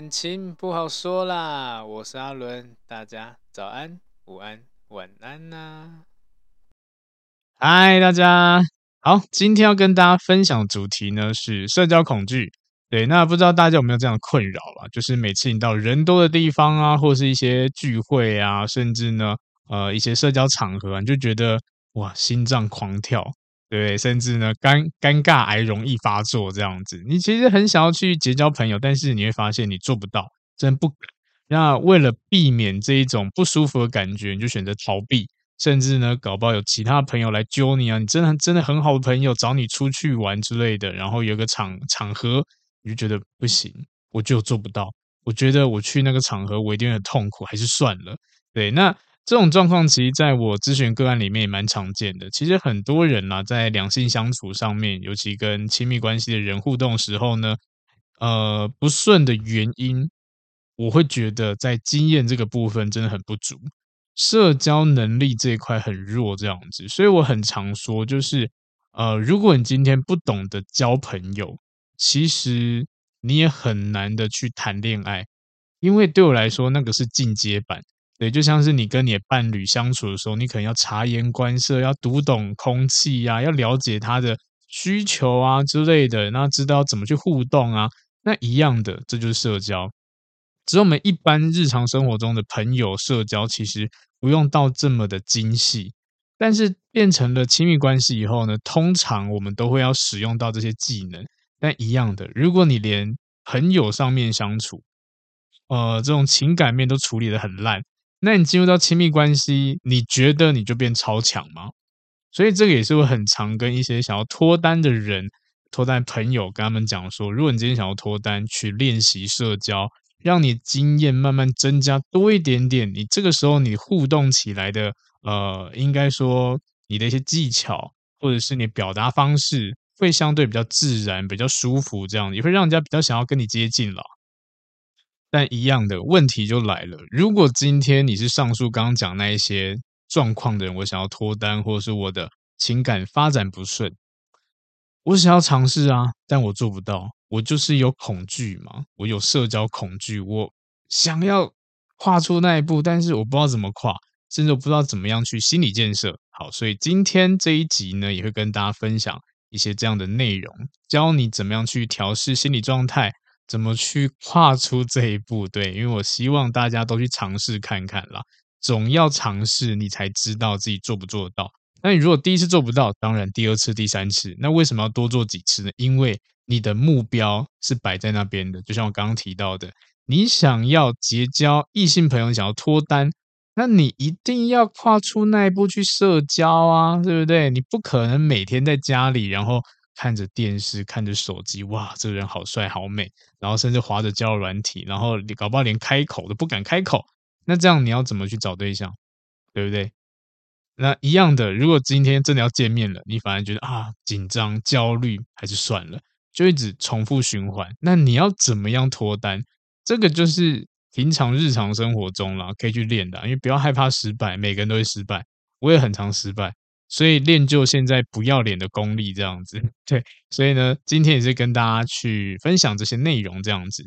感情不好说啦，我是阿伦，大家早安、午安、晚安呐、嗨，大家好，今天要跟大家分享的主题呢是社交恐惧。对，那不知道大家有没有这样的困扰啊？就是每次你到人多的地方啊，或是一些聚会啊，甚至呢，呃，一些社交场合啊，你就觉得哇，心脏狂跳。对，甚至呢，尴尴尬癌容易发作这样子。你其实很想要去结交朋友，但是你会发现你做不到，真不敢。那为了避免这一种不舒服的感觉，你就选择逃避，甚至呢，搞不好有其他朋友来揪你啊，你真的真的很好的朋友找你出去玩之类的，然后有个场场合，你就觉得不行，我就做不到。我觉得我去那个场合，我一定很痛苦，还是算了。对，那。这种状况其实在我咨询个案里面也蛮常见的。其实很多人呐、啊，在两性相处上面，尤其跟亲密关系的人互动时候呢，呃，不顺的原因，我会觉得在经验这个部分真的很不足，社交能力这一块很弱，这样子。所以我很常说，就是呃，如果你今天不懂得交朋友，其实你也很难的去谈恋爱，因为对我来说，那个是进阶版。对，就像是你跟你的伴侣相处的时候，你可能要察言观色，要读懂空气呀，要了解他的需求啊之类的，那知道怎么去互动啊，那一样的，这就是社交。只有我们一般日常生活中的朋友社交，其实不用到这么的精细，但是变成了亲密关系以后呢，通常我们都会要使用到这些技能。但一样的，如果你连朋友上面相处，呃，这种情感面都处理的很烂。那你进入到亲密关系，你觉得你就变超强吗？所以这个也是我很常跟一些想要脱单的人、脱单朋友跟他们讲说，如果你今天想要脱单，去练习社交，让你经验慢慢增加多一点点，你这个时候你互动起来的，呃，应该说你的一些技巧或者是你表达方式会相对比较自然、比较舒服，这样也会让人家比较想要跟你接近了。但一样的问题就来了，如果今天你是上述刚刚讲那一些状况的人，我想要脱单，或者是我的情感发展不顺，我想要尝试啊，但我做不到，我就是有恐惧嘛，我有社交恐惧，我想要跨出那一步，但是我不知道怎么跨，甚至我不知道怎么样去心理建设。好，所以今天这一集呢，也会跟大家分享一些这样的内容，教你怎么样去调试心理状态。怎么去跨出这一步？对，因为我希望大家都去尝试看看啦，总要尝试，你才知道自己做不做得到。那你如果第一次做不到，当然第二次、第三次，那为什么要多做几次呢？因为你的目标是摆在那边的。就像我刚刚提到的，你想要结交异性朋友，想要脱单，那你一定要跨出那一步去社交啊，对不对？你不可能每天在家里，然后。看着电视，看着手机，哇，这个人好帅好美，然后甚至滑着交友软体，然后你搞不好连开口都不敢开口，那这样你要怎么去找对象，对不对？那一样的，如果今天真的要见面了，你反而觉得啊紧张焦虑，还是算了，就一直重复循环。那你要怎么样脱单？这个就是平常日常生活中啦，可以去练的，因为不要害怕失败，每个人都会失败，我也很常失败。所以练就现在不要脸的功力，这样子，对。所以呢，今天也是跟大家去分享这些内容，这样子。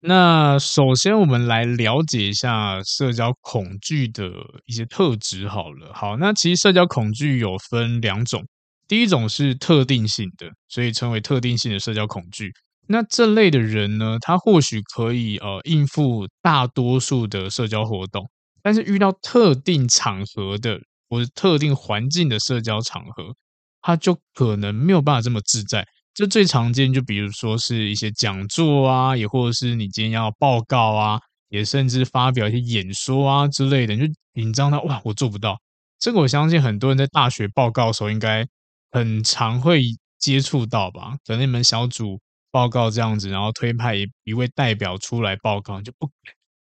那首先我们来了解一下社交恐惧的一些特质好了。好，那其实社交恐惧有分两种，第一种是特定性的，所以称为特定性的社交恐惧。那这类的人呢，他或许可以呃应付大多数的社交活动，但是遇到特定场合的或者特定环境的社交场合，他就可能没有办法这么自在。这最常见，就比如说是一些讲座啊，也或者是你今天要报告啊，也甚至发表一些演说啊之类的，你就紧张到哇，我做不到。这个我相信很多人在大学报告的时候应该很常会接触到吧？可能你们小组。报告这样子，然后推派一一位代表出来报告，就不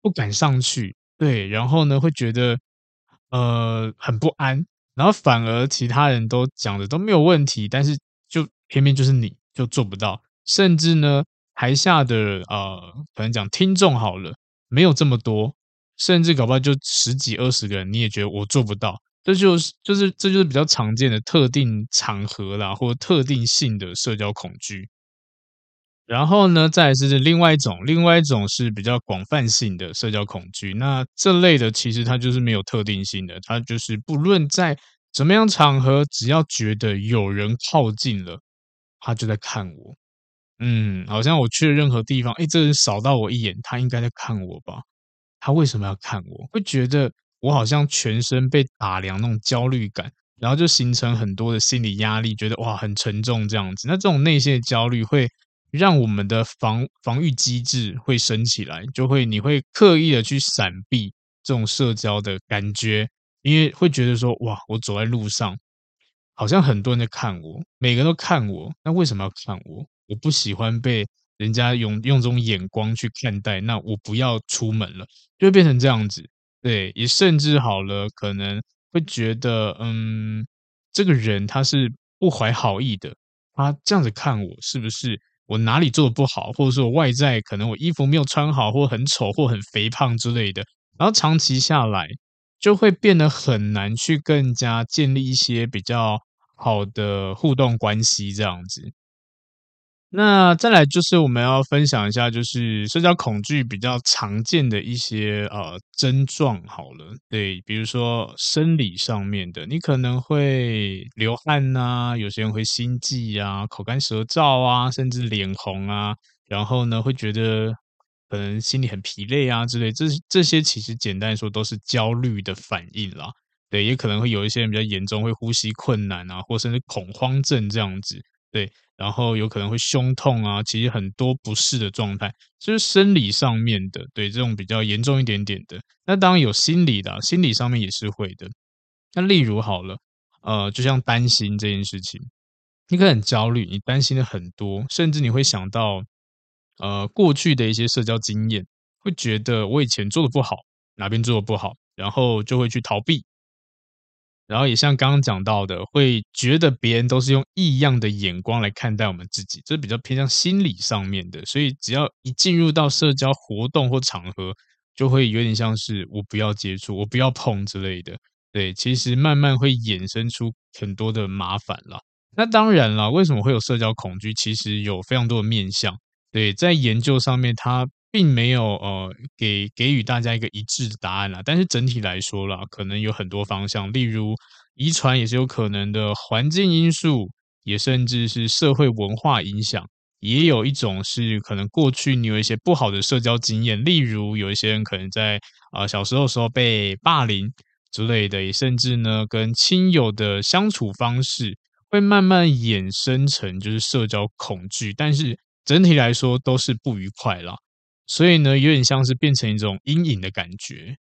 不敢上去，对，然后呢会觉得呃很不安，然后反而其他人都讲的都没有问题，但是就偏偏就是你就做不到，甚至呢台下的呃可能讲听众好了，没有这么多，甚至搞不好就十几二十个人，你也觉得我做不到，这就是就是这就是比较常见的特定场合啦，或特定性的社交恐惧。然后呢，再来是另外一种，另外一种是比较广泛性的社交恐惧。那这类的其实它就是没有特定性的，它就是不论在怎么样场合，只要觉得有人靠近了，他就在看我。嗯，好像我去了任何地方，诶，这人扫到我一眼，他应该在看我吧？他为什么要看我？会觉得我好像全身被打量那种焦虑感，然后就形成很多的心理压力，觉得哇很沉重这样子。那这种内心的焦虑会。让我们的防防御机制会升起来，就会你会刻意的去闪避这种社交的感觉，因为会觉得说哇，我走在路上，好像很多人在看我，每个人都看我，那为什么要看我？我不喜欢被人家用用这种眼光去看待，那我不要出门了，就会变成这样子。对，也甚至好了，可能会觉得嗯，这个人他是不怀好意的，他这样子看我是不是？我哪里做的不好，或者说我外在可能我衣服没有穿好，或很丑，或很肥胖之类的，然后长期下来就会变得很难去更加建立一些比较好的互动关系，这样子。那再来就是我们要分享一下，就是社交恐惧比较常见的一些呃症状。好了，对，比如说生理上面的，你可能会流汗呐，有些人会心悸啊，口干舌燥啊，甚至脸红啊，然后呢会觉得可能心里很疲累啊之类，这这些其实简单说都是焦虑的反应啦。对，也可能会有一些人比较严重，会呼吸困难啊，或甚至恐慌症这样子。对。然后有可能会胸痛啊，其实很多不适的状态，就是生理上面的，对，这种比较严重一点点的。那当然有心理的，心理上面也是会的。那例如好了，呃，就像担心这件事情，你可能很焦虑，你担心的很多，甚至你会想到，呃，过去的一些社交经验，会觉得我以前做的不好，哪边做的不好，然后就会去逃避。然后也像刚刚讲到的，会觉得别人都是用异样的眼光来看待我们自己，这比较偏向心理上面的。所以只要一进入到社交活动或场合，就会有点像是我不要接触，我不要碰之类的。对，其实慢慢会衍生出很多的麻烦了。那当然了，为什么会有社交恐惧？其实有非常多的面向。对，在研究上面，它。并没有呃给给予大家一个一致的答案啦，但是整体来说啦，可能有很多方向，例如遗传也是有可能的，环境因素也甚至是社会文化影响，也有一种是可能过去你有一些不好的社交经验，例如有一些人可能在啊、呃、小时候时候被霸凌之类的，也甚至呢跟亲友的相处方式会慢慢衍生成就是社交恐惧，但是整体来说都是不愉快啦。所以呢，有点像是变成一种阴影的感觉。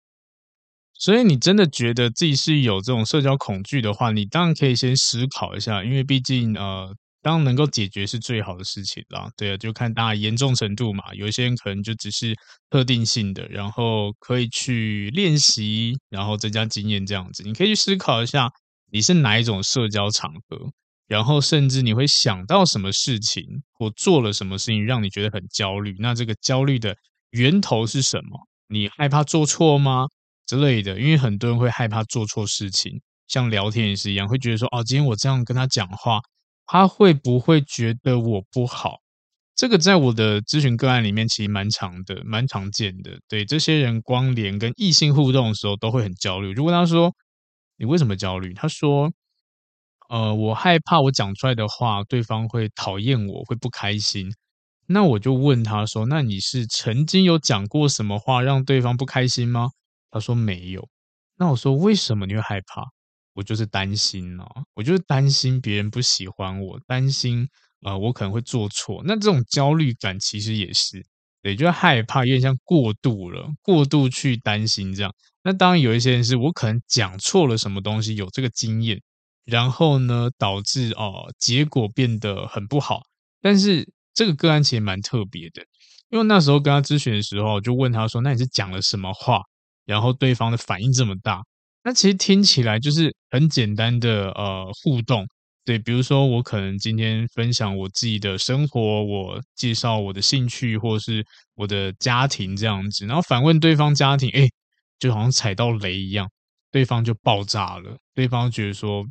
所以你真的觉得自己是有这种社交恐惧的话，你当然可以先思考一下，因为毕竟呃，当然能够解决是最好的事情啦。对啊，就看大家严重程度嘛。有一些人可能就只是特定性的，然后可以去练习，然后增加经验这样子。你可以去思考一下，你是哪一种社交场合。然后甚至你会想到什么事情或做了什么事情让你觉得很焦虑？那这个焦虑的源头是什么？你害怕做错吗？之类的？因为很多人会害怕做错事情，像聊天也是一样，会觉得说：哦，今天我这样跟他讲话，他会不会觉得我不好？这个在我的咨询个案里面其实蛮常的，蛮常见的。对，这些人光连跟异性互动的时候都会很焦虑。如果他说你为什么焦虑？他说，呃，我害怕我讲出来的话，对方会讨厌我，会不开心。那我就问他说，那你是曾经有讲过什么话让对方不开心吗？他说没有。那我说为什么你会害怕？我就是担心啊，我就是担心别人不喜欢我，担心呃我可能会做错。那这种焦虑感其实也是，对，就害怕，有点像过度了，过度去担心这样。那当然有一些人是我可能讲错了什么东西，有这个经验，然后呢导致哦、结果变得很不好。但是这个个案其实蛮特别的，因为那时候跟他咨询的时候，就问他说：“那你是讲了什么话？”然后对方的反应这么大，那其实听起来就是很简单的呃互动，对，比如说我可能今天分享我自己的生活，我介绍我的兴趣或是我的家庭这样子，然后反问对方家庭，诶，就好像踩到雷一样，对方就爆炸了，对方觉得说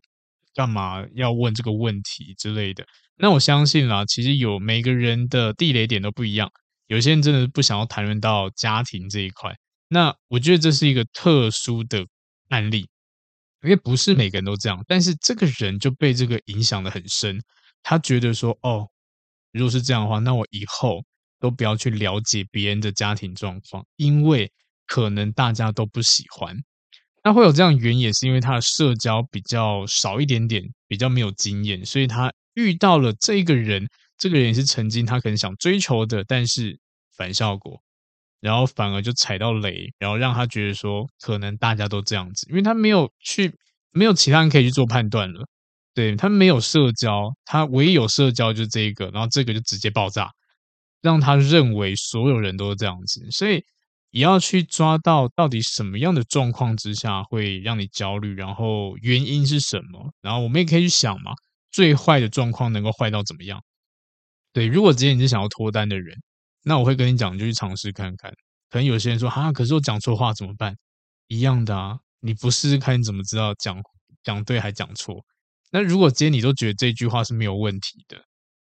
干嘛要问这个问题之类的。那我相信啦，其实有每个人的地雷点都不一样，有些人真的不想要谈论到家庭这一块。那我觉得这是一个特殊的案例，因为不是每个人都这样。但是这个人就被这个影响的很深，他觉得说：“哦，如果是这样的话，那我以后都不要去了解别人的家庭状况，因为可能大家都不喜欢。”那会有这样原因，也是因为他的社交比较少一点点，比较没有经验，所以他遇到了这个人，这个人也是曾经他可能想追求的，但是反效果。然后反而就踩到雷，然后让他觉得说可能大家都这样子，因为他没有去，没有其他人可以去做判断了。对，他没有社交，他唯一有社交就是这一个，然后这个就直接爆炸，让他认为所有人都是这样子。所以也要去抓到到底什么样的状况之下会让你焦虑，然后原因是什么，然后我们也可以去想嘛，最坏的状况能够坏到怎么样？对，如果今天你是想要脱单的人。那我会跟你讲，你就去尝试看看。可能有些人说，哈，可是我讲错话怎么办？一样的啊，你不试试看，你怎么知道讲讲对还讲错？那如果今天你都觉得这句话是没有问题的，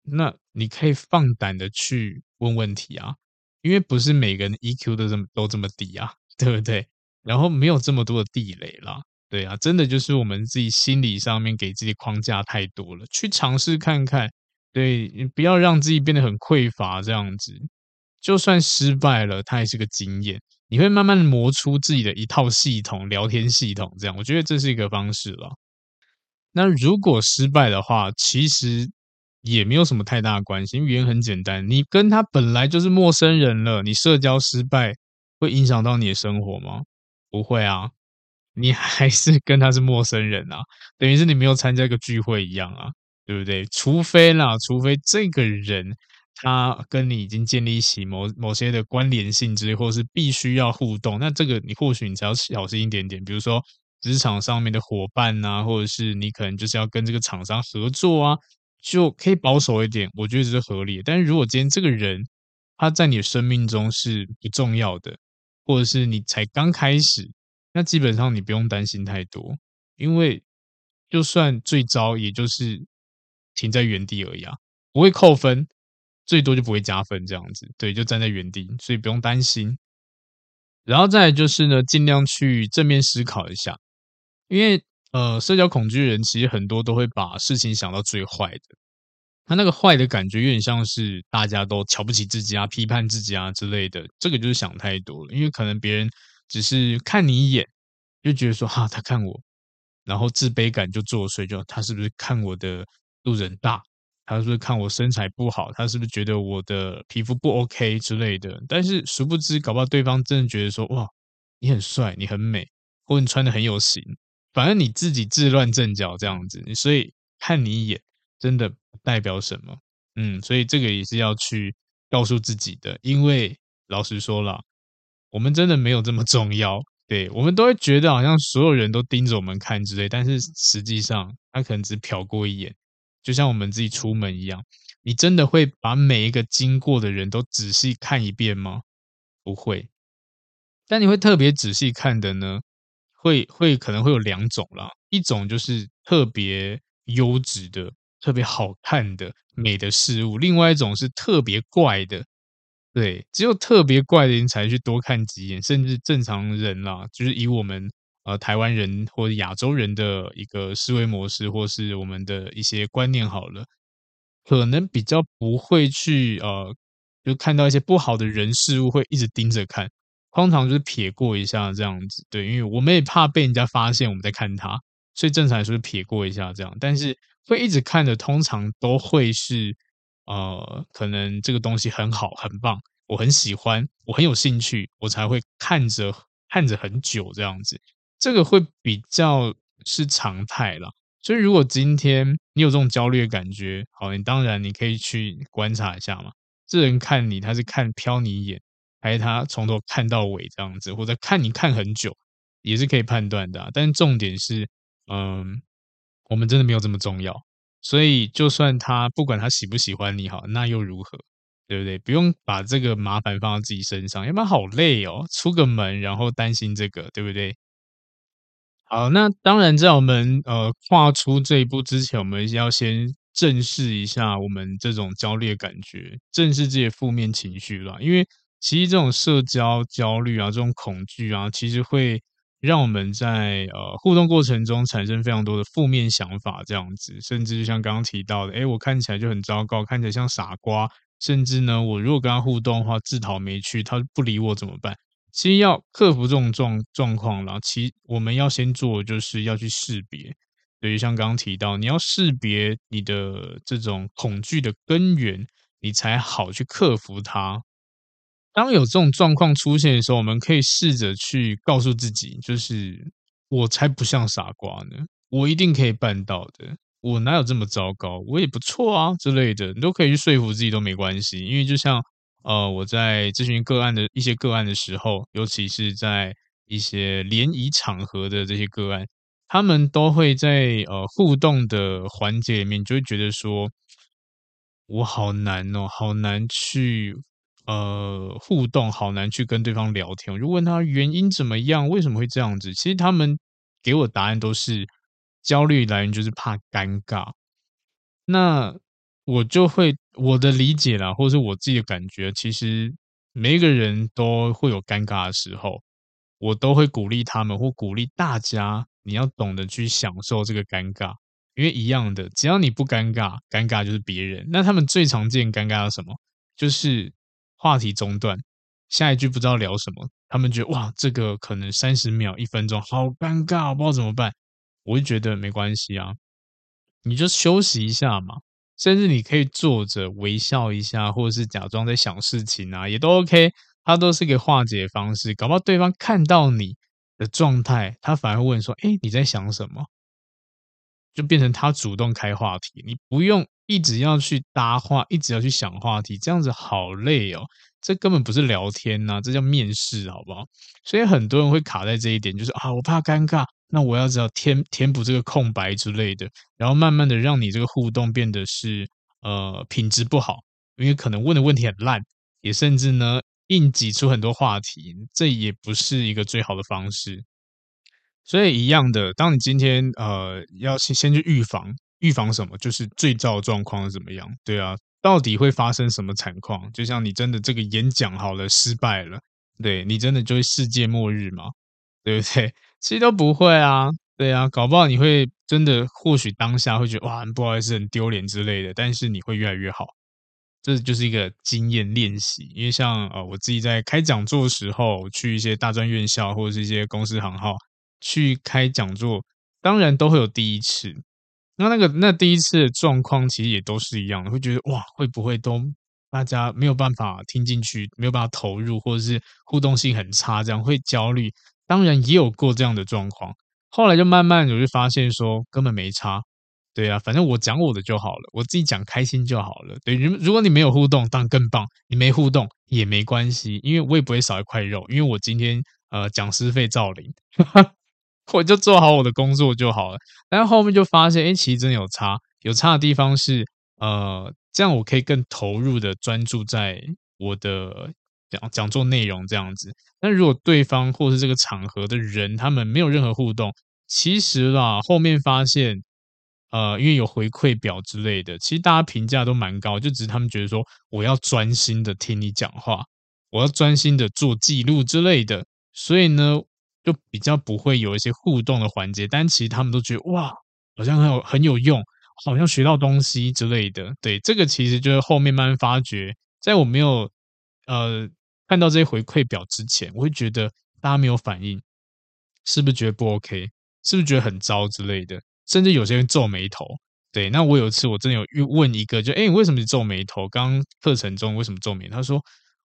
那你可以放胆的去问问题啊，因为不是每个人 EQ 都这么都这么低啊，对不对？然后没有这么多的地雷啦，对啊，真的就是我们自己心理上面给自己框架太多了，去尝试看看，对，你不要让自己变得很匮乏这样子。就算失败了，它也是个经验。你会慢慢磨出自己的一套系统，聊天系统这样。我觉得这是一个方式了。那如果失败的话，其实也没有什么太大的关系，因为原因很简单，你跟他本来就是陌生人了。你社交失败会影响到你的生活吗？不会啊，你 还是跟他是陌生人啊，等于是你没有参加一个聚会一样啊，对不对？除非啦，除非这个人。他跟你已经建立起某某些的关联性之类，或是必须要互动，那这个你或许你才要小心一点点。比如说职场上面的伙伴啊，或者是你可能就是要跟这个厂商合作啊，就可以保守一点，我觉得这是合理。但是如果今天这个人他在你的生命中是不重要的，或者是你才刚开始，那基本上你不用担心太多，因为就算最糟，也就是停在原地而已啊，不会扣分。最多就不会加分这样子，对，就站在原地，所以不用担心。然后再就是呢，尽量去正面思考一下，因为呃，社交恐惧人其实很多都会把事情想到最坏的，他那个坏的感觉有点像是大家都瞧不起自己啊、批判自己啊之类的，这个就是想太多了，因为可能别人只是看你一眼，就觉得说哈，他看我，然后自卑感就作祟，就他是不是看我的肚子很大？他是不是看我身材不好？他是不是觉得我的皮肤不 OK 之类的？但是殊不知，搞不好对方真的觉得说：“哇，你很帅，你很美，或者你穿的很有型。”反正你自己自乱阵脚这样子，所以看你一眼真的代表什么。嗯，所以这个也是要去告诉自己的。因为老实说了，我们真的没有这么重要。对，我们都会觉得好像所有人都盯着我们看之类，但是实际上他可能只瞟过一眼。就像我们自己出门一样，你真的会把每一个经过的人都仔细看一遍吗？不会。但你会特别仔细看的呢？会会可能会有两种啦，一种就是特别优质的，特别好看的美的事物，另外一种是特别怪的。对，只有特别怪的人才去多看几眼，甚至正常人啦，就是以我们呃台湾人或者亚洲人的一个思维模式，或是我们的一些观念好了，可能比较不会去呃，就看到一些不好的人事物会一直盯着看，通常就是瞥过一下这样子。对，因为我们也怕被人家发现我们在看他，所以正常来说是瞥过一下这样。但是会一直看的，通常都会是。呃，可能这个东西很好，很棒，我很喜欢，我很有兴趣，我才会看着看着很久这样子，这个会比较是常态啦。所以，如果今天你有这种焦虑的感觉，好，你当然你可以去观察一下嘛，这人看你，他是看瞟你一眼，还是他从头看到尾这样子，或者看你看很久，也是可以判断的。但重点是，嗯，我们真的没有这么重要。所以，就算他不管他喜不喜欢你好，那又如何？对不对？不用把这个麻烦放到自己身上，要不然好累哦。出个门，然后担心这个，对不对？好，那当然，在我们呃跨出这一步之前，我们要先正视一下我们这种焦虑的感觉，正视这些负面情绪啦。因为其实这种社交焦虑啊，这种恐惧啊，其实会。让我们在呃互动过程中产生非常多的负面想法，这样子，甚至就像刚刚提到的，诶，我看起来就很糟糕，看起来像傻瓜，甚至呢，我如果跟他互动的话，自讨没趣，他不理我怎么办？其实要克服这种状状况啦，其我们要先做的就是要去识别，对于像刚刚提到，你要识别你的这种恐惧的根源，你才好去克服它。当有这种状况出现的时候，我们可以试着去告诉自己，就是我才不像傻瓜呢，我一定可以办到的，我哪有这么糟糕，我也不错啊之类的，你都可以去说服自己都没关系。因为就像呃我在咨询个案的一些个案的时候，尤其是在一些联谊场合的这些个案，他们都会在呃互动的环节里面，就会觉得说我好难哦，好难去。呃，互动好难去跟对方聊天。我就问他原因怎么样，为什么会这样子？其实他们给我答案都是焦虑来源就是怕尴尬。那我就会我的理解啦，或者是我自己的感觉，其实每一个人都会有尴尬的时候，我都会鼓励他们或鼓励大家，你要懂得去享受这个尴尬，因为一样的，只要你不尴尬，尴尬就是别人。那他们最常见尴尬的什么？就是。话题中断，下一句不知道聊什么，他们觉得哇，这个可能三十秒、一分钟，好尴尬，我不知道怎么办。我就觉得没关系啊，你就休息一下嘛，甚至你可以坐着微笑一下，或者是假装在想事情啊，也都 OK。它都是个化解方式，搞不好对方看到你的状态，他反而问说：“诶，你在想什么？”就变成他主动开话题，你不用。一直要去搭话，一直要去想话题，这样子好累哦。这根本不是聊天呐，这叫面试，好不好？所以很多人会卡在这一点，就是啊，我怕尴尬，那我要知道填填补这个空白之类的，然后慢慢的让你这个互动变得是呃品质不好，因为可能问的问题很烂，也甚至呢硬挤出很多话题，这也不是一个最好的方式。所以一样的，当你今天呃要先先去预防。预防什么？就是最糟状况是怎么样？对啊，到底会发生什么惨况？就像你真的这个演讲好了失败了，对，你真的就会世界末日吗？对不对？其实都不会啊，对啊，搞不好你会真的，或许当下会觉得哇，不好意思，很丢脸之类的，但是你会越来越好，这就是一个经验练习。因为像呃，我自己在开讲座的时候，去一些大专院校或者是一些公司行号去开讲座，当然都会有第一次。那那个那第一次的状况其实也都是一样的，会觉得哇，会不会都大家没有办法听进去，没有办法投入，或者是互动性很差，这样会焦虑。当然也有过这样的状况，后来就慢慢我就发现说根本没差，对啊，反正我讲我的就好了，我自己讲开心就好了。对，如如果你没有互动，当然更棒；你没互动也没关系，因为我也不会少一块肉，因为我今天呃讲师费照领。我就做好我的工作就好了，但后面就发现，哎，其实真的有差，有差的地方是，呃，这样我可以更投入的专注在我的讲讲座内容这样子。但如果对方或是这个场合的人，他们没有任何互动，其实啦，后面发现呃，因为有回馈表之类的，其实大家评价都蛮高，就只是他们觉得说我要专心的听你讲话，我要专心的做记录之类的，所以呢，就比较不会有一些互动的环节。但其实他们都觉得哇，好像很有很有用，好像学到东西之类的。对，这个其实就是后面慢慢发觉，在我没有呃看到这些回馈表之前，我会觉得大家没有反应，是不是觉得不 OK？是不是觉得很糟之类的？甚至有些人皱眉头。对，那我有一次我真的有问一个，就哎，你为什么皱眉头？刚课程中为什么皱眉？他说，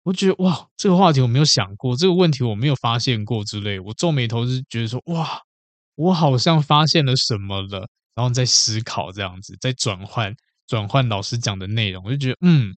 我觉得哇，这个话题我没有想过，这个问题我没有发现过之类。我皱眉头是觉得说哇，我好像发现了什么了，然后在思考这样子，在转换转换老师讲的内容，我就觉得嗯，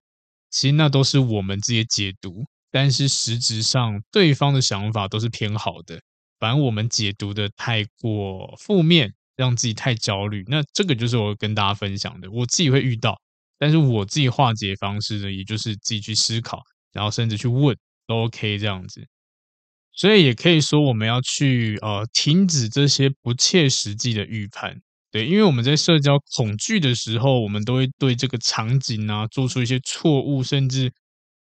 其实那都是我们自己解读，但是实质上对方的想法都是偏好的。反正我们解读的太过负面，让自己太焦虑。那这个就是我跟大家分享的，我自己会遇到，但是我自己化解方式呢，也就是自己去思考，然后甚至去问，都 OK 这样子。所以也可以说，我们要去呃停止这些不切实际的预判。对，因为我们在社交恐惧的时候，我们都会对这个场景啊做出一些错误，甚至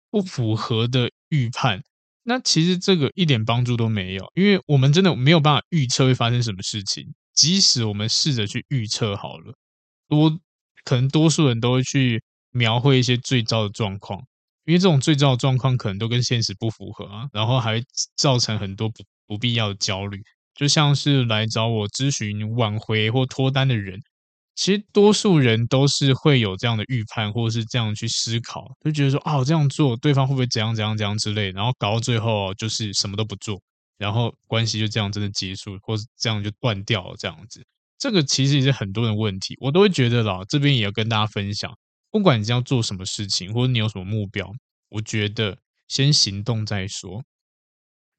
不符合的预判。那其实这个一点帮助都没有，因为我们真的没有办法预测会发生什么事情。即使我们试着去预测好了，多可能多数人都会去描绘一些最糟的状况，因为这种最糟的状况可能都跟现实不符合啊，然后还造成很多不不必要的焦虑。就像是来找我咨询挽回或脱单的人。其实多数人都是会有这样的预判，或者是这样去思考，就觉得说啊，这样做对方会不会怎样怎样怎样之类，然后搞到最后就是什么都不做，然后关系就这样真的结束，或是这样就断掉了这样子。这个其实也是很多人问题，我都会觉得啦，这边也要跟大家分享，不管你要做什么事情，或者你有什么目标，我觉得先行动再说。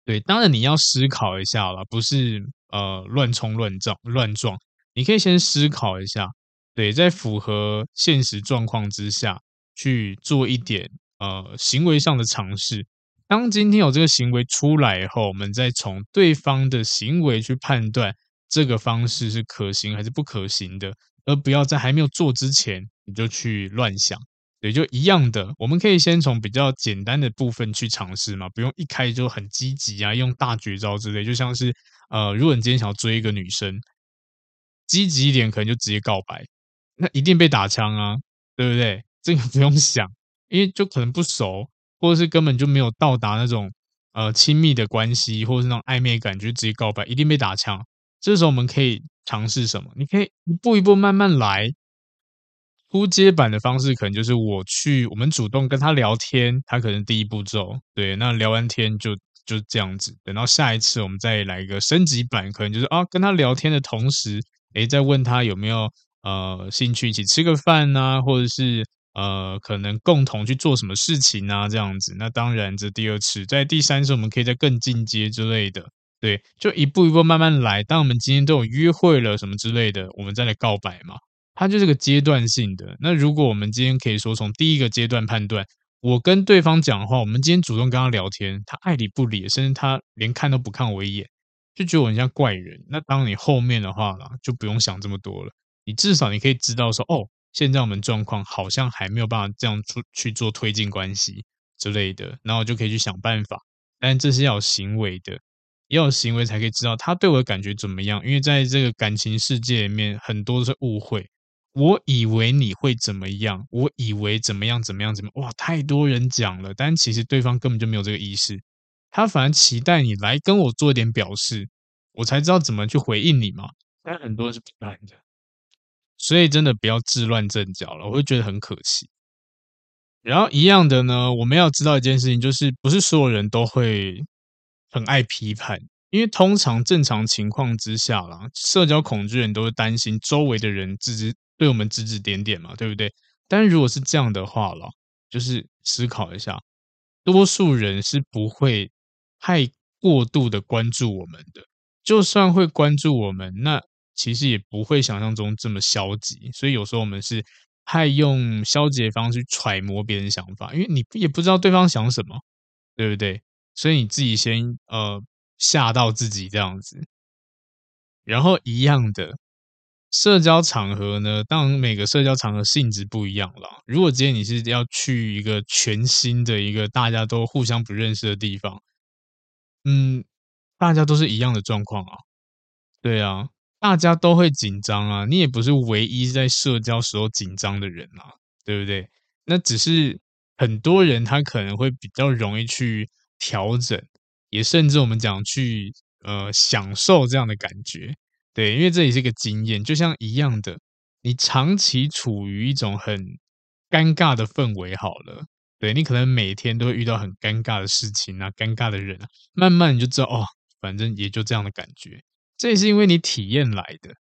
对，当然你要思考一下啦，不是呃乱冲乱撞乱撞。你可以先思考一下，对，在符合现实状况之下去做一点呃行为上的尝试。当今天有这个行为出来以后，我们再从对方的行为去判断这个方式是可行还是不可行的，而不要在还没有做之前你就去乱想。对，就一样的，我们可以先从比较简单的部分去尝试嘛，不用一开就很积极啊，用大绝招之类。就像是呃，如果你今天想要追一个女生。积极一点，可能就直接告白，那一定被打枪啊，对不对？这个不用想，因为就可能不熟，或者是根本就没有到达那种呃亲密的关系，或者是那种暧昧感，就直接告白，一定被打枪。这时候我们可以尝试什么？你可以一步一步慢慢来。初阶版的方式可能就是我去，我们主动跟他聊天，他可能第一步骤，对，那聊完天就就这样子。等到下一次我们再来一个升级版，可能就是啊，跟他聊天的同时。诶，再问他有没有呃兴趣一起吃个饭呐、或者是呃可能共同去做什么事情啊这样子。那当然这第二次，在第三次我们可以再更进阶之类的，对，就一步一步慢慢来。当我们今天都有约会了什么之类的，我们再来告白嘛。它就是个阶段性的。那如果我们今天可以说从第一个阶段判断，我跟对方讲的话，我们今天主动跟他聊天，他爱理不理，甚至他连看都不看我一眼。就觉得我很像怪人，那当你后面的话啦，就不用想这么多了。你至少你可以知道说，哦，现在我们状况好像还没有办法这样出去做推进关系之类的，然后就可以去想办法。但这是要有行为的，要行为才可以知道他对我的感觉怎么样。因为在这个感情世界里面，很多都是误会。我以为你会怎么样，我以为怎么样怎么样怎么样，哇，太多人讲了，但其实对方根本就没有这个意识。他反而期待你来跟我做一点表示，我才知道怎么去回应你嘛。但很多是不敢的，所以真的不要自乱阵脚了，我会觉得很可惜。然后一样的呢，我们要知道一件事情，就是不是所有人都会很爱批判，因为通常正常情况之下啦，社交恐惧人都会担心周围的人指指对我们指指点点嘛，对不对？但如果是这样的话了，就是思考一下，多数人是不会。太过度的关注我们的，就算会关注我们，那其实也不会想象中这么消极。所以有时候我们是太用消极的方式揣摩别人想法，因为你也不知道对方想什么，对不对？所以你自己先呃吓到自己这样子，然后一样的社交场合呢，当然每个社交场合性质不一样啦。如果今天你是要去一个全新的一个大家都互相不认识的地方，嗯，大家都是一样的状况啊。对啊，大家都会紧张啊。你也不是唯一在社交时候紧张的人啊，对不对？那只是很多人他可能会比较容易去调整，也甚至我们讲去呃享受这样的感觉。对，因为这也是个经验，就像一样的，你长期处于一种很尴尬的氛围，好了，对，你可能每天都会遇到很尴尬的事情啊，尴尬的人啊，慢慢你就知道哦，反正也就这样的感觉。这也是因为你体验来的，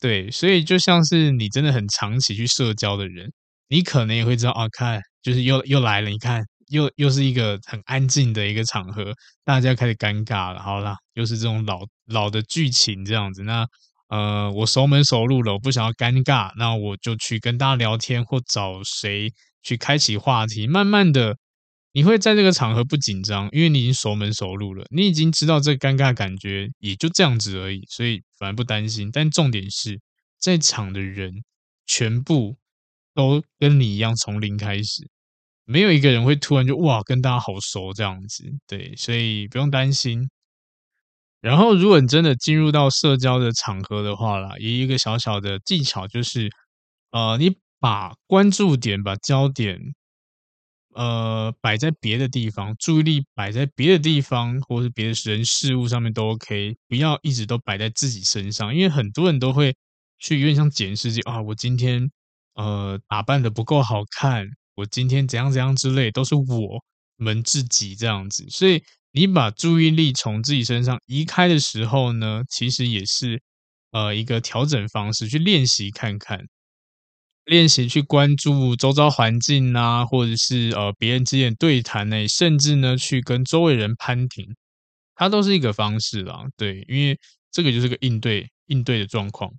对，所以就像是你真的很长期去社交的人，你可能也会知道啊，看，就是又又来了，你看。又又是一个很安静的一个场合，大家开始尴尬了。好啦，又是这种老老的剧情这样子。那呃，我熟门熟路了，我不想要尴尬，那我就去跟大家聊天，或找谁去开启话题。慢慢的，你会在这个场合不紧张，因为你已经熟门熟路了，你已经知道这尴尬感觉也就这样子而已，所以反而不担心。但重点是在场的人全部都跟你一样从零开始。没有一个人会突然就哇跟大家好熟这样子，对，所以不用担心。然后，如果你真的进入到社交的场合的话啦，也有一个小小的技巧就是，呃，你把关注点、把焦点，呃，摆在别的地方，注意力摆在别的地方，或是别的人事物上面都 OK，不要一直都摆在自己身上，因为很多人都会去有点像检视自己啊，我今天呃打扮的不够好看。我今天怎样怎样之类，都是我们自己这样子，所以你把注意力从自己身上移开的时候呢，其实也是呃一个调整方式，去练习看看，练习去关注周遭环境啊，或者是呃别人之间对谈呢，甚至呢去跟周围人攀谈，它都是一个方式啦。对，因为这个就是个应对应对的状况。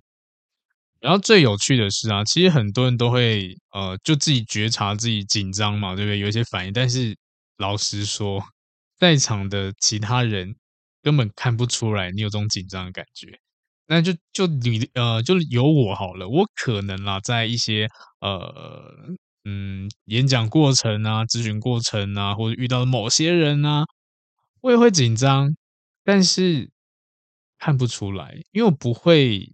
然后最有趣的是啊，其实很多人都会呃，就自己觉察自己紧张嘛，对不对？有一些反应，但是老实说，在场的其他人根本看不出来你有这种紧张的感觉。那就就你呃，就由我好了，我可能啦，在一些呃嗯演讲过程啊、咨询过程啊，或者遇到某些人啊，我也会紧张，但是看不出来，因为我不会。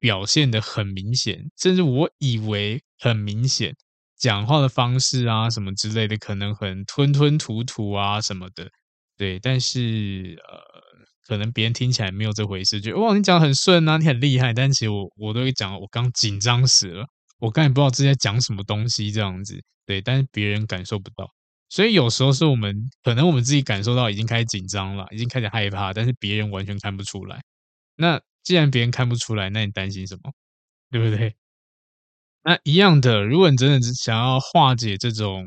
表现的很明显，甚至我以为很明显，讲话的方式啊什么之类的，可能很吞吞吐吐啊什么的，对。但是呃，可能别人听起来没有这回事，就哇，你讲很顺啊，你很厉害。但其实我我都会讲，我刚紧张死了，我刚也不知道自己在讲什么东西这样子，对。但是别人感受不到，所以有时候是我们可能我们自己感受到已经开始紧张了，已经开始害怕，但是别人完全看不出来。那。既然别人看不出来，那你担心什么？对不对？那一样的，如果你真的是想要化解这种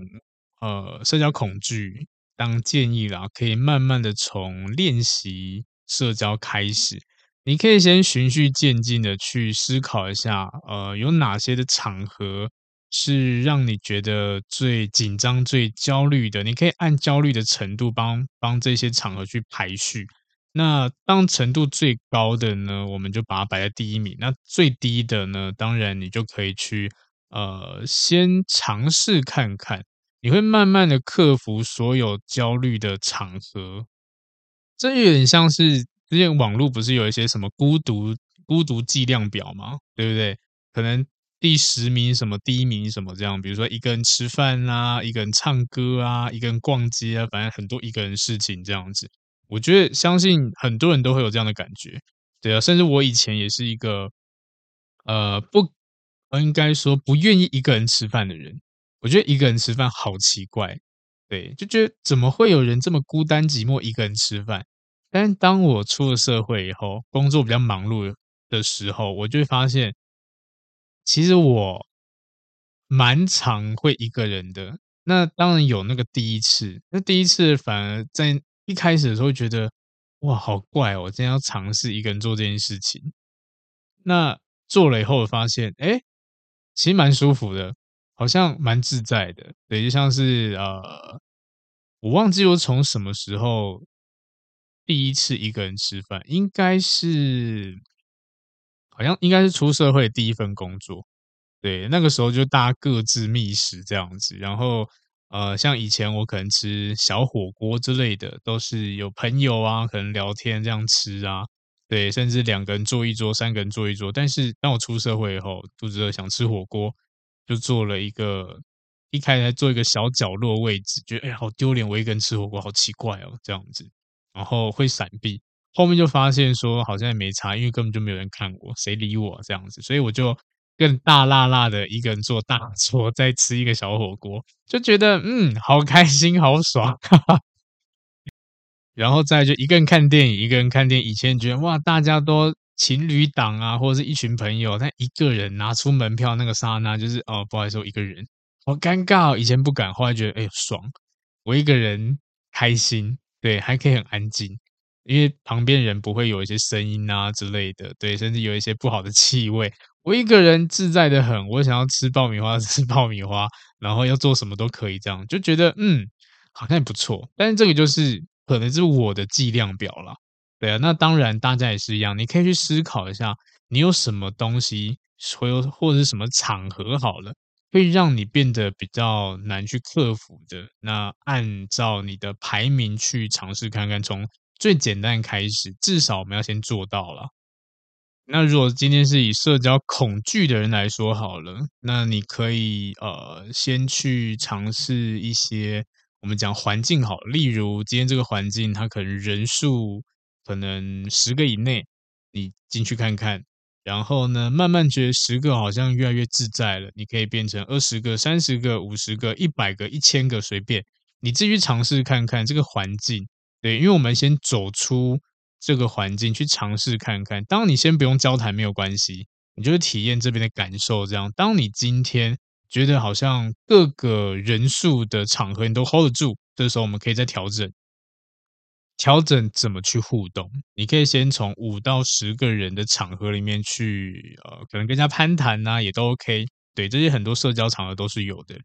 呃社交恐惧，当建议啦，可以慢慢的从练习社交开始。你可以先循序渐进的去思考一下，呃，有哪些的场合是让你觉得最紧张、最焦虑的？你可以按焦虑的程度帮帮这些场合去排序。那当程度最高的呢，我们就把它摆在第一名。那最低的呢，当然你就可以去呃，先尝试看看，你会慢慢的克服所有焦虑的场合。这有点像是之前网络不是有一些什么孤独孤独计量表吗？对不对？可能第十名什么，第一名什么这样。比如说一个人吃饭啊，一个人唱歌啊，一个人逛街啊，反正很多一个人事情这样子。我觉得相信很多人都会有这样的感觉，对啊，甚至我以前也是一个，呃，不，应该说不愿意一个人吃饭的人。我觉得一个人吃饭好奇怪，对，就觉得怎么会有人这么孤单寂寞一个人吃饭？但是当我出了社会以后，工作比较忙碌的时候，我就会发现，其实我蛮常会一个人的。那当然有那个第一次，那第一次反而在。一开始的时候觉得哇，好怪哦！我今天要尝试一个人做这件事情。那做了以后，我发现哎，其实蛮舒服的，好像蛮自在的。对，就像是呃，我忘记我从什么时候第一次一个人吃饭，应该是好像应该是出社会第一份工作。对，那个时候就大家各自觅食这样子，然后呃，像以前我可能吃小火锅之类的，都是有朋友啊，可能聊天这样吃啊，对，甚至两个人坐一桌，三个人坐一桌。但是当我出社会以后，肚子饿想吃火锅，就做了一个一开始做一个小角落位置，觉得哎呀好丢脸，我一个人吃火锅好奇怪哦这样子，然后会闪避。后面就发现说好像也没差，因为根本就没有人看我，谁理我这样子，所以我就。更大辣辣的一个人做大桌，再吃一个小火锅，就觉得嗯，好开心，好爽。然后再就一个人看电影，一个人看电影。以前觉得哇，大家都情侣档啊，或者是一群朋友，但一个人拿出门票那个刹那，就是哦，不好意思，我一个人，好尴尬。以前不敢，后来觉得哎，爽，我一个人开心，对，还可以很安静，因为旁边人不会有一些声音啊之类的，对，甚至有一些不好的气味。我一个人自在的很，我想要吃爆米花吃爆米花，然后要做什么都可以，这样就觉得嗯，好像也不错。但是这个就是可能是我的计量表啦。对啊。那当然大家也是一样，你可以去思考一下，你有什么东西，或有或者是什么场合好了，会让你变得比较难去克服的。那按照你的排名去尝试看看，从最简单开始，至少我们要先做到了。那如果今天是以社交恐惧的人来说好了，那你可以呃先去尝试一些我们讲环境好，例如今天这个环境它可能人数可能十个以内，你进去看看，然后呢慢慢觉得十个好像越来越自在了，你可以变成二十个、三十个、五十个、一百个、一千个随便，你自己尝试看看这个环境，对，因为我们先走出。这个环境去尝试看看。当你先不用交谈没有关系，你就是体验这边的感受。这样，当你今天觉得好像各个人数的场合你都 hold 得住，这时候我们可以再调整，调整怎么去互动。你可以先从五到十个人的场合里面去，呃，可能跟人家攀谈呐，也都 OK。对，这些很多社交场合都是有的。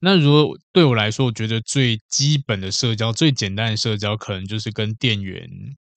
那如果对我来说，我觉得最基本的社交、最简单的社交，可能就是跟店员。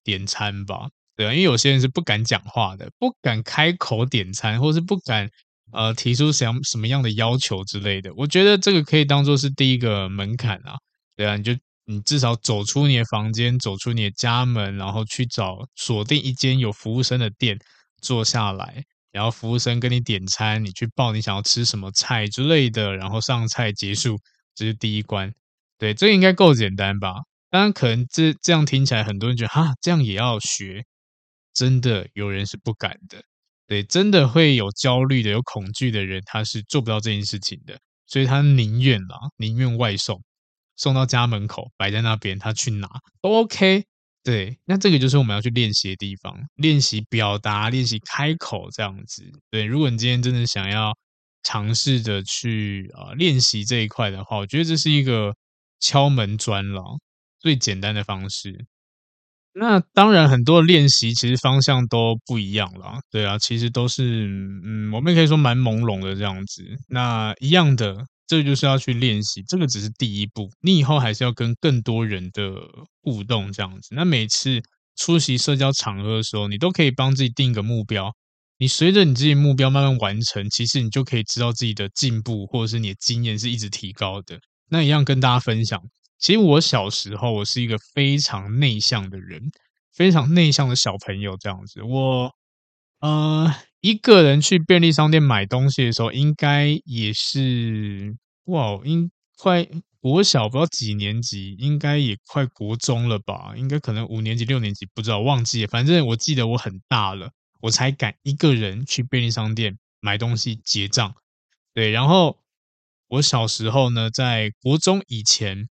点餐吧，对啊，因为有些人是不敢讲话的，不敢开口点餐，或是不敢呃提出什什么样的要求之类的。我觉得这个可以当做是第一个门槛啊，对啊，你就你至少走出你的房间，走出你的家门，然后去找锁定一间有服务生的店坐下来，然后服务生跟你点餐，你去报你想要吃什么菜之类的，然后上菜结束，这是第一关。对，这应该够简单吧？当然，可能这这样听起来，很多人觉得哈，这样也要学，真的有人是不敢的，对，真的会有焦虑的、有恐惧的人，他是做不到这件事情的，所以他宁愿啊，宁愿外送，送到家门口，摆在那边，他去拿都 OK。对，那这个就是我们要去练习的地方，练习表达，练习开口这样子。对，如果你今天真的想要尝试着去啊、呃、练习这一块的话，我觉得这是一个敲门砖了。最简单的方式，那当然很多练习其实方向都不一样啦。对啊，其实都是嗯，我们可以说蛮朦胧的这样子。那一样的，这就是要去练习，这个只是第一步，你以后还是要跟更多人的互动这样子。那每次出席社交场合的时候，你都可以帮自己定一个目标，你随着你自己目标慢慢完成，其实你就可以知道自己的进步或者是你的经验是一直提高的。那一样跟大家分享。其实我小时候，我是一个非常内向的人，非常内向的小朋友这样子。我呃一个人去便利商店买东西的时候，应该也是哇，应快国小不知道几年级，应该也快国中了吧？应该可能五年级六年级，不知道忘记了。反正我记得我很大了，我才敢一个人去便利商店买东西结账。对，然后我小时候呢，在国中以前。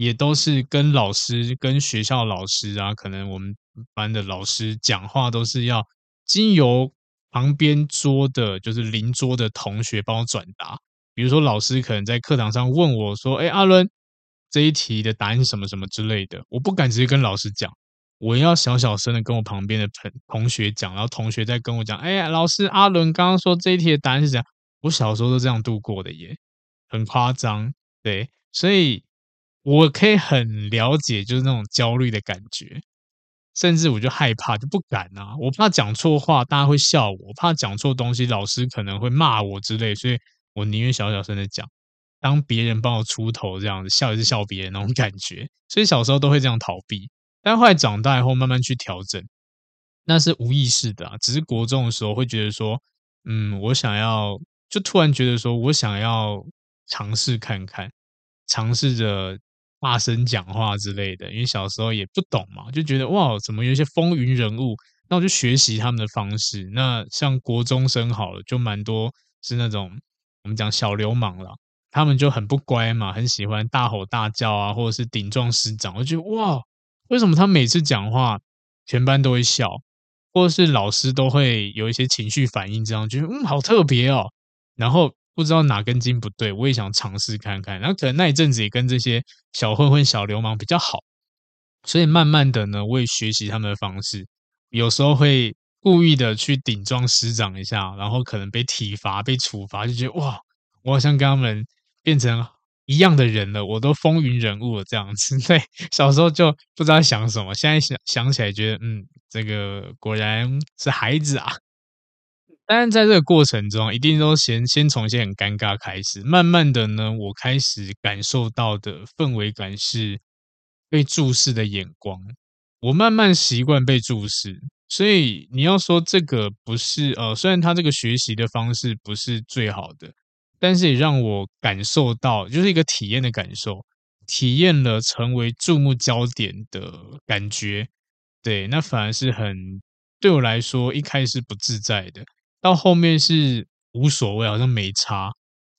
也都是跟老师、跟学校老师啊，可能我们班的老师讲话都是要经由旁边桌的，就是邻桌的同学帮我转达。比如说，老师可能在课堂上问我说：“哎，阿伦，这一题的答案是什么什么之类的。”我不敢直接跟老师讲，我要小小声的跟我旁边的朋同学讲，然后同学再跟我讲：“哎呀，老师，阿伦刚刚说这一题的答案是怎样？”我小时候都这样度过的耶，很夸张。对，所以。我可以很了解，就是那种焦虑的感觉。甚至我就害怕，就不敢啊，我怕讲错话，大家会笑我，我怕讲错东西，老师可能会骂我之类，所以我宁愿小小声的讲，当别人帮我出头这样子，笑也是笑别人那种感觉，所以小时候都会这样逃避，但后来长大以后慢慢去调整，那是无意识的，只是国中的时候会觉得说，嗯，我想要，就突然觉得说我想要尝试看看，尝试着。大声讲话之类的，因为小时候也不懂嘛，就觉得哇，怎么有一些风云人物？那我就学习他们的方式。那像国中生好了，就蛮多是那种我们讲小流氓了，他们就很不乖嘛，很喜欢大吼大叫啊，或者是顶撞师长。我就觉得哇，为什么他每次讲话，全班都会笑，或者是老师都会有一些情绪反应？这样觉得嗯，好特别哦。然后。不知道哪根筋不对，我也想尝试看看。然后可能那一阵子也跟这些小混混、小流氓比较好，所以慢慢的呢，我也学习他们的方式。有时候会故意的去顶撞师长一下，然后可能被体罚、被处罚，就觉得哇，我好像跟他们变成一样的人了，我都风云人物了这样子。对，小时候就不知道想什么，现在想想起来觉得，嗯，这个果然是孩子啊。但是在这个过程中，一定都先先从一些很尴尬开始，慢慢的呢，我开始感受到的氛围感是被注视的眼光。我慢慢习惯被注视，所以你要说这个不是呃，虽然他这个学习的方式不是最好的，但是也让我感受到，就是一个体验的感受，体验了成为注目焦点的感觉。对，那反而是很对我来说一开始不自在的。到后面是无所谓，好像没差。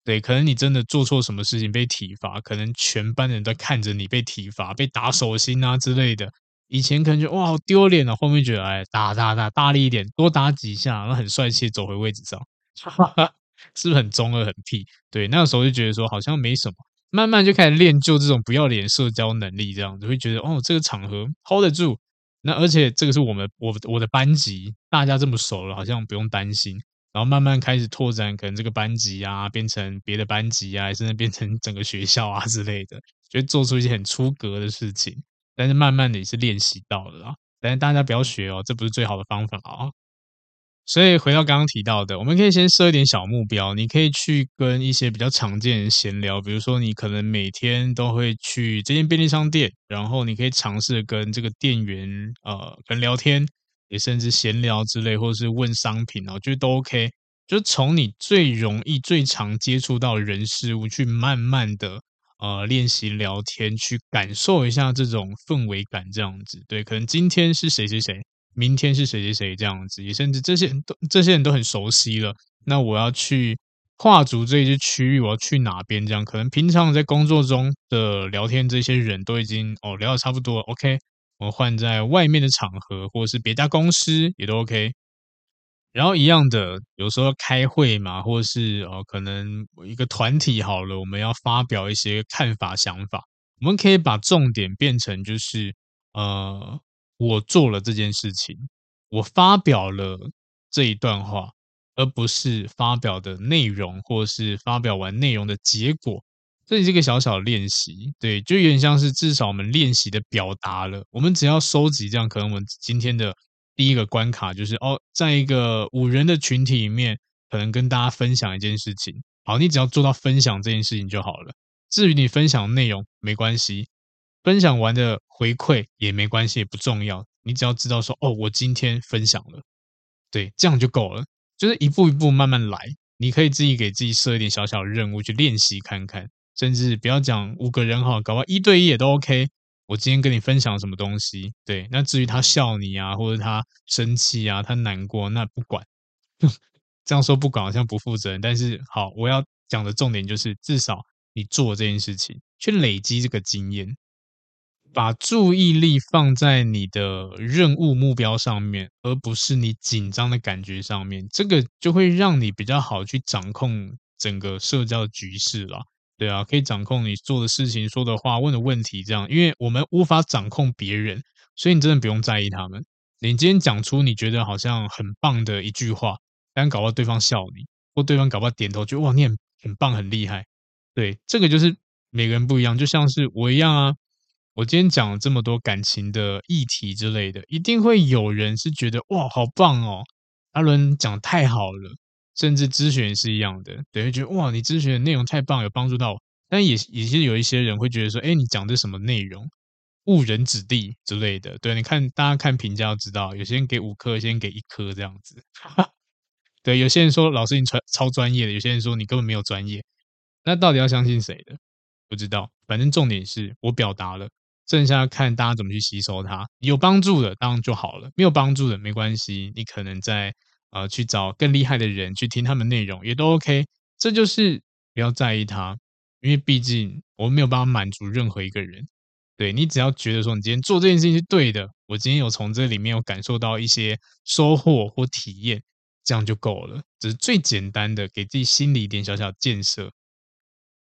对，可能你真的做错什么事情被体罚，可能全班人都看着你被体罚、被打手心啊之类的。以前可能就哇好丢脸啊，后面觉得哎打打打大力一点，多打几下，然后很帅气走回位置上，是不是很中二很屁？对，那个时候就觉得说好像没什么，慢慢就开始练就这种不要脸社交能力，这样子会觉得哦这个场合 hold 得住。那而且这个是我们我我的班级，大家这么熟了，好像不用担心。然后慢慢开始拓展，可能这个班级啊，变成别的班级啊，甚至变成整个学校啊 之类的，就做出一些很出格的事情。但是慢慢的也是练习到了啊。但是大家不要学哦，这不是最好的方法啊。所以回到刚刚提到的，我们可以先设一点小目标。你可以去跟一些比较常见的人闲聊，比如说你可能每天都会去这间便利商店，然后你可以尝试跟这个店员呃跟聊天，也甚至闲聊之类，或者是问商品哦，我觉得都 OK。就从你最容易、最常接触到人事物，去慢慢的呃练习聊天，去感受一下这种氛围感，这样子。对，可能今天是谁谁谁。明天是谁谁谁这样子，也甚至这些人都这些人都很熟悉了。那我要去跨足这些区域，我要去哪边？这样可能平常在工作中的聊天，这些人都已经哦聊得差不多了。OK，我换在外面的场合，或者是别家公司也都 OK。然后一样的，有时候开会嘛，或者是哦可能一个团体好了，我们要发表一些看法想法，我们可以把重点变成就是呃。我做了这件事情，我发表了这一段话，而不是发表的内容，或是发表完内容的结果。这是一个小小练习，对，就有点像是至少我们练习的表达了。我们只要收集这样，可能我们今天的第一个关卡就是哦，在一个五人的群体里面，可能跟大家分享一件事情。好，你只要做到分享这件事情就好了。至于你分享内容，没关系。分享完的回馈也没关系，也不重要。你只要知道说，哦，我今天分享了，对，这样就够了。就是一步一步慢慢来。你可以自己给自己设一点小小的任务去练习看看，甚至不要讲五个人哈，搞不好一对一也都 OK。我今天跟你分享什么东西，对，那至于他笑你啊，或者他生气啊，他难过，那不管。这样说不管好像不负责任，但是好，我要讲的重点就是，至少你做这件事情，去累积这个经验。把注意力放在你的任务目标上面，而不是你紧张的感觉上面，这个就会让你比较好去掌控整个社交局势了。对啊，可以掌控你做的事情、说的话、问的问题，这样，因为我们无法掌控别人，所以你真的不用在意他们。你今天讲出你觉得好像很棒的一句话，但搞不好对方笑你，或对方搞不好点头，就哇，你很很棒、很厉害。对，这个就是每个人不一样，就像是我一样啊。我今天讲了这么多感情的议题之类的，一定会有人是觉得哇，好棒哦，阿伦讲太好了，甚至咨询也是一样的，等于觉得哇，你咨询的内容太棒，有帮助到我。但也也是有一些人会觉得说，哎，你讲的什么内容，误人子弟之类的。对，你看大家看评价要知道，有些人给五颗，有些人给一颗这样子。对，有些人说老师你超超专业的，有些人说你根本没有专业。那到底要相信谁的？不知道。反正重点是我表达了，剩下看大家怎么去吸收它。有帮助的当然就好了，没有帮助的没关系。你可能在呃去找更厉害的人去听他们内容也都 OK。这就是不要在意它。因为毕竟我没有办法满足任何一个人，对，你只要觉得说你今天做这件事情是对的，我今天有从这里面有感受到一些收获或体验，这样就够了，只是最简单的，给自己心里一点小小建设。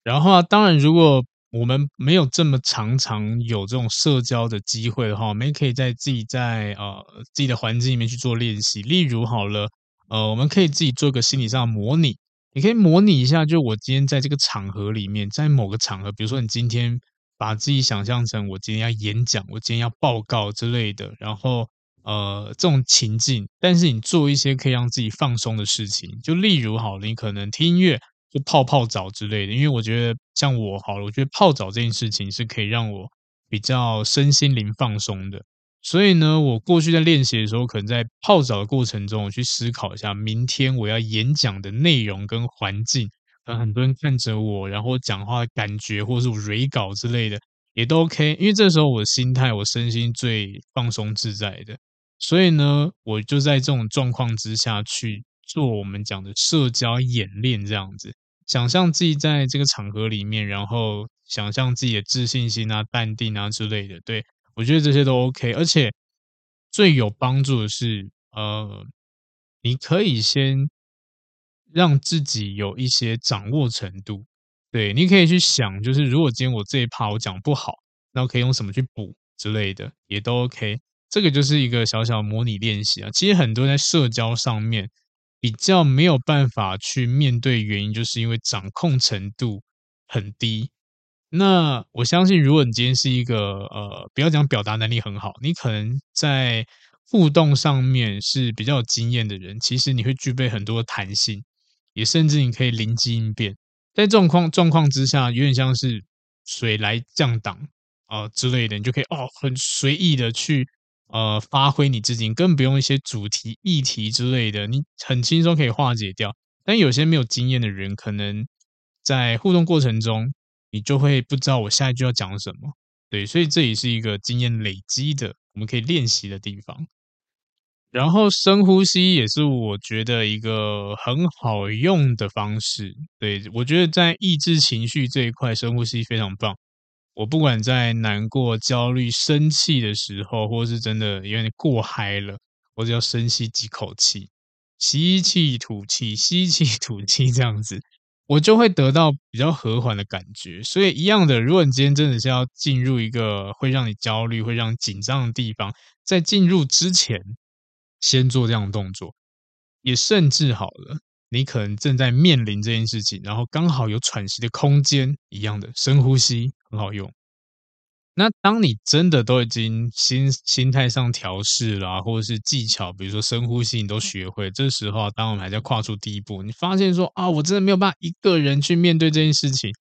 然后啊，当然如果我们没有这么常常有这种社交的机会的话，我们也可以在自己在呃自己的环境里面去做练习。例如好了，呃，我们可以自己做一个心理上的模拟。你可以模拟一下，就我今天在这个场合里面，在某个场合，比如说你今天把自己想象成我今天要演讲，我今天要报告之类的，然后呃这种情境，但是你做一些可以让自己放松的事情，就例如好了，你可能听音乐，就泡泡澡之类的，因为我觉得像我好了，我觉得泡澡这件事情是可以让我比较身心灵放松的。所以呢，我过去在练习的时候，可能在泡澡的过程中，我去思考一下明天我要演讲的内容跟环境，可能，很多人看着我，然后讲话感觉，或是我蕊稿之类的，也都 OK。因为这时候我的心态，我身心最放松自在的。所以呢，我就在这种状况之下去做我们讲的社交演练，这样子，想象自己在这个场合里面，然后想象自己的自信心啊、淡定啊之类的，对。我觉得这些都 OK，而且最有帮助的是，呃，你可以先让自己有一些掌握程度。对，你可以去想，就是如果今天我这一趴我讲不好，那我可以用什么去补之类的，也都 OK。这个就是一个小小模拟练习啊。其实很多在社交上面比较没有办法去面对，原因就是因为掌控程度很低。那我相信，如果你今天是一个呃，不要讲表达能力很好，你可能在互动上面是比较有经验的人，其实你会具备很多弹性，也甚至你可以灵机应变。在这种状状况之下，有点像是水来降档啊、之类的，你就可以哦很随意的去呃发挥你自己，你根本不用一些主题、议题之类的，你很轻松可以化解掉。但有些没有经验的人，可能在互动过程中，你就会不知道我下一句要讲什么，对，所以这也是一个经验累积的，我们可以练习的地方。然后深呼吸也是我觉得一个很好用的方式，对，我觉得在抑制情绪这一块，深呼吸非常棒。我不管在难过、焦虑、生气的时候，或是真的有点过嗨了，我只要深吸几口气，吸气吐气，吸气 吐气这样子。我就会得到比较和缓的感觉，所以一样的，如果你今天真的是要进入一个会让你焦虑、会让你紧张的地方，在进入之前，先做这样的动作，也甚至好了，你可能正在面临这件事情，然后刚好有喘息的空间，一样的深呼吸很好用。那当你真的都已经心心态上调试了，或者是技巧，比如说深呼吸，你都学会，这时候当我们还在跨出第一步，你发现说啊，我真的没有办法一个人去面对这件事情。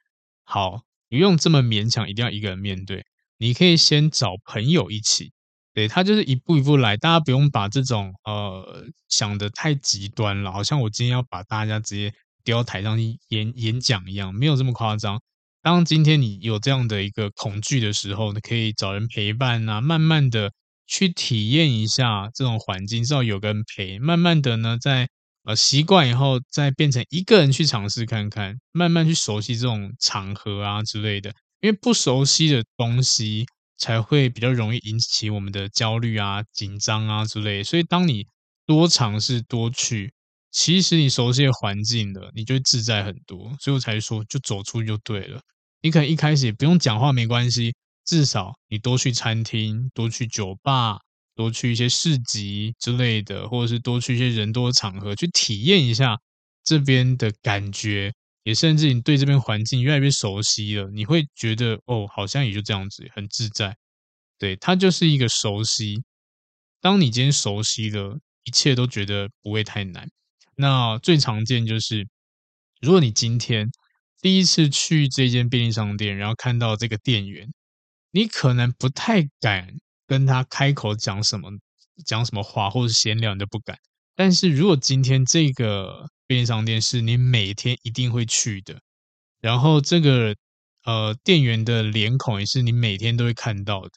好，不用这么勉强，一定要一个人面对。你可以先找朋友一起，对，他就是一步一步来，大家不用把这种呃想得太极端了，好像我今天要把大家直接丢到台上去演演讲一样，没有这么夸张。当今天你有这样的一个恐惧的时候，你可以找人陪伴啊，慢慢的去体验一下这种环境，至少有个人陪。慢慢的呢，在呃习惯以后，再变成一个人去尝试看看，慢慢去熟悉这种场合啊之类的。因为不熟悉的东西，才会比较容易引起我们的焦虑啊、紧张啊之类。所以，当你多尝试、多去。其实你熟悉的环境了，你就自在很多，所以我才说就走出就对了。你可能一开始也不用讲话没关系，至少你多去餐厅、多去酒吧、多去一些市集之类的，或者是多去一些人多的场合去体验一下这边的感觉，也甚至你对这边环境越来越熟悉了，你会觉得哦，好像也就这样子，很自在。对，它就是一个熟悉。当你今天熟悉了，一切都觉得不会太难。那最常见就是，如果你今天第一次去这间便利商店，然后看到这个店员，你可能不太敢跟他开口讲什么，讲什么话，或者闲聊你都不敢。但是如果今天这个便利商店是你每天一定会去的，然后这个呃店员的脸孔也是你每天都会看到的，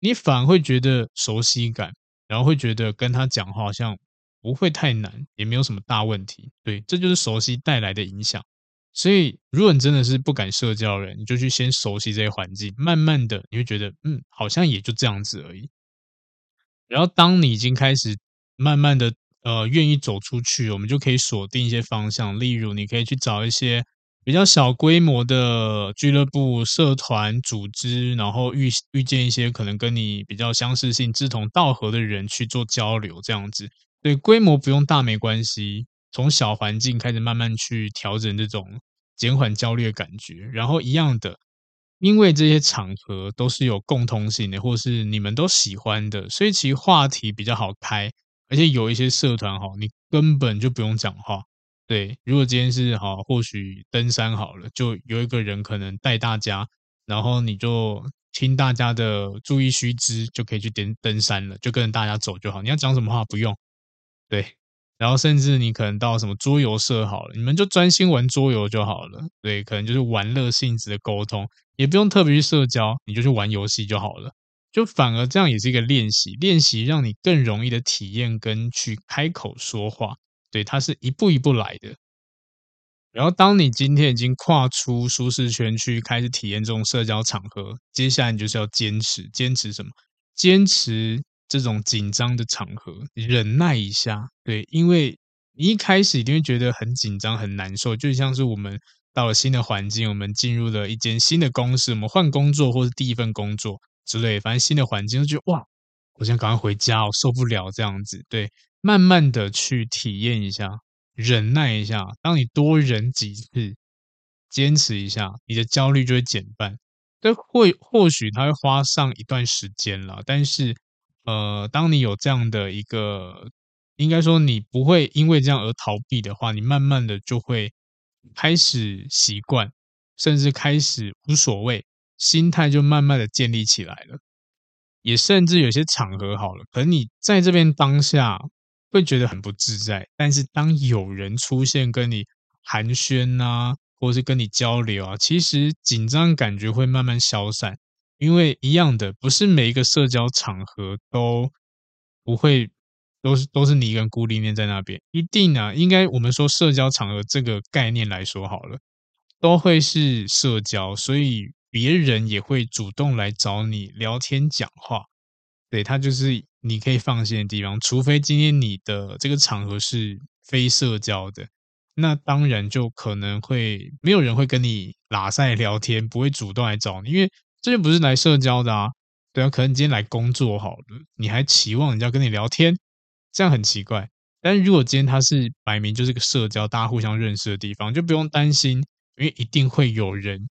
你反而会觉得熟悉感，然后会觉得跟他讲话好像不会太难，也没有什么大问题。对，这就是熟悉带来的影响。所以，如果你真的是不敢社交的人，你就去先熟悉这些环境，慢慢的你会觉得，嗯，好像也就这样子而已。然后，当你已经开始慢慢的。呃，愿意走出去，我们就可以锁定一些方向。例如，你可以去找一些比较小规模的俱乐部、社团组织，然后遇遇见一些可能跟你比较相似性、志同道合的人去做交流，这样子。对，规模不用大没关系，从小环境开始慢慢去调整这种减缓焦虑的感觉。然后一样的，因为这些场合都是有共通性的，或是你们都喜欢的，所以其实话题比较好开。而且有一些社团哈，你根本就不用讲话。对，如果今天是哈，或许登山好了，就有一个人可能带大家，然后你就听大家的注意须知，就可以去点登山了，就跟着大家走就好。你要讲什么话不用，对。然后甚至你可能到什么桌游社好了，你们就专心玩桌游就好了。对，可能就是玩乐性质的沟通，也不用特别去社交，你就去玩游戏就好了。就反而这样也是一个练习，练习让你更容易的体验跟去开口说话，对，它是一步一步来的。然后当你今天已经跨出舒适圈去开始体验这种社交场合，接下来你就是要坚持，坚持什么？坚持这种紧张的场合，忍耐一下，对，因为你一开始一定会觉得很紧张、很难受，就像是我们到了新的环境，我们进入了一间新的公司，我们换工作或是第一份工作。之类，反正新的环境就哇，我想赶快回家，我受不了这样子。对，慢慢的去体验一下，忍耐一下。当你多忍几次，坚持一下，你的焦虑就会减半。但会或许它会花上一段时间了，但是呃，当你有这样的一个，应该说你不会因为这样而逃避的话，你慢慢的就会开始习惯，甚至开始无所谓。心态就慢慢的建立起来了，也甚至有些场合好了，可能你在这边当下会觉得很不自在，但是当有人出现跟你寒暄啊，或是跟你交流啊，其实紧张感觉会慢慢消散，因为一样的，不是每一个社交场合都不会都是都是你一个人孤零零在那边，一定啊，应该我们说社交场合这个概念来说好了，都会是社交，所以。别人也会主动来找你聊天讲话，对，他就是你可以放心的地方。除非今天你的这个场合是非社交的，那当然就可能会没有人会跟你拉赛聊天，不会主动来找你，因为这就不是来社交的啊。对啊，可能你今天来工作好了，你还期望人家跟你聊天，这样很奇怪。但是如果今天他是摆明就是个社交，大家互相认识的地方，就不用担心，因为一定会有人。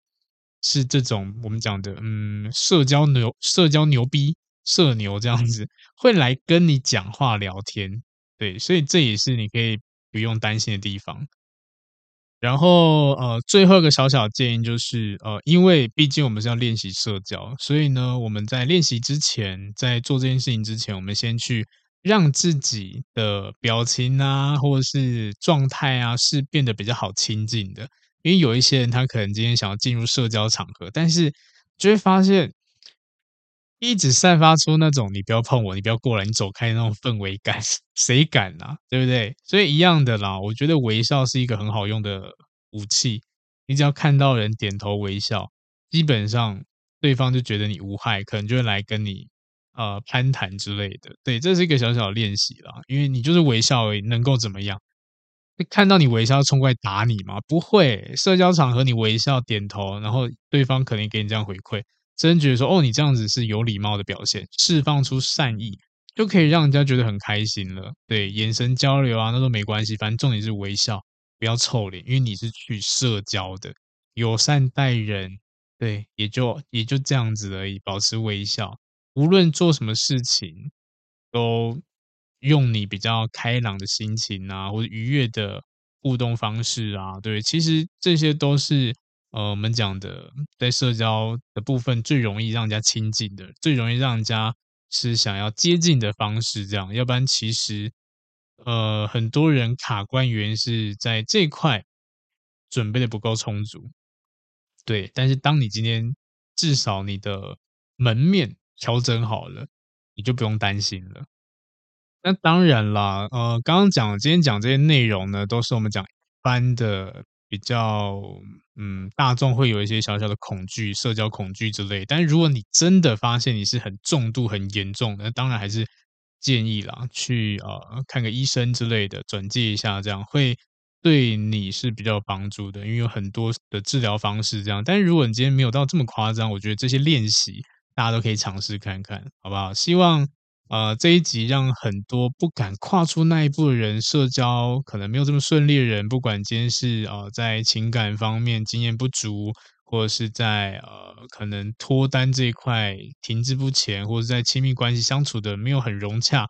是这种我们讲的，嗯，社交牛、社交牛逼、社牛这样子会来跟你讲话聊天，对，所以这也是你可以不用担心的地方。然后，呃，最后一个小小建议就是，呃，因为毕竟我们是要练习社交，所以呢，我们在练习之前，在做这件事情之前，我们先去让自己的表情啊，或者是状态啊，是变得比较好亲近的。因为有一些人，他可能今天想要进入社交场合，但是就会发现一直散发出那种“你不要碰我，你不要过来，你走开”那种氛围感，谁敢啊？对不对？所以一样的啦，我觉得微笑是一个很好用的武器。你只要看到人点头微笑，基本上对方就觉得你无害，可能就会来跟你呃攀谈之类的。对，这是一个小小的练习啦，因为你就是微笑而已，能够怎么样？看到你微笑冲过来打你吗？不会，社交场合你微笑点头，然后对方可能给你这样回馈，真觉得说哦，你这样子是有礼貌的表现，释放出善意，就可以让人家觉得很开心了。对，眼神交流啊，那都没关系，反正重点是微笑。不要臭脸，因为你是去社交的，友善待人，对，也就也就这样子而已，保持微笑，无论做什么事情，都用你比较开朗的心情啊，或者愉悦的互动方式啊，对，其实这些都是呃我们讲的在社交的部分最容易让人家亲近的，最容易让人家是想要接近的方式，这样，要不然其实。呃，很多人卡关原因是在这块准备的不够充足，对。但是当你今天至少你的门面调整好了，你就不用担心了。那当然啦，呃，刚刚讲今天讲这些内容呢，都是我们讲一般的比较，嗯，大众会有一些小小的恐惧、社交恐惧之类。但如果你真的发现你是很重度、很严重的，那当然还是。建议啦，去呃看个医生之类的，转介一下，这样会对你是比较有帮助的，因为有很多的治疗方式这样。但是如果你今天没有到这么夸张，我觉得这些练习大家都可以尝试看看，好不好？希望呃这一集让很多不敢跨出那一步的人，社交可能没有这么顺利的人，不管今天是呃在情感方面经验不足。或者是在呃，可能脱单这一块停滞不前，或者在亲密关系相处的没有很融洽，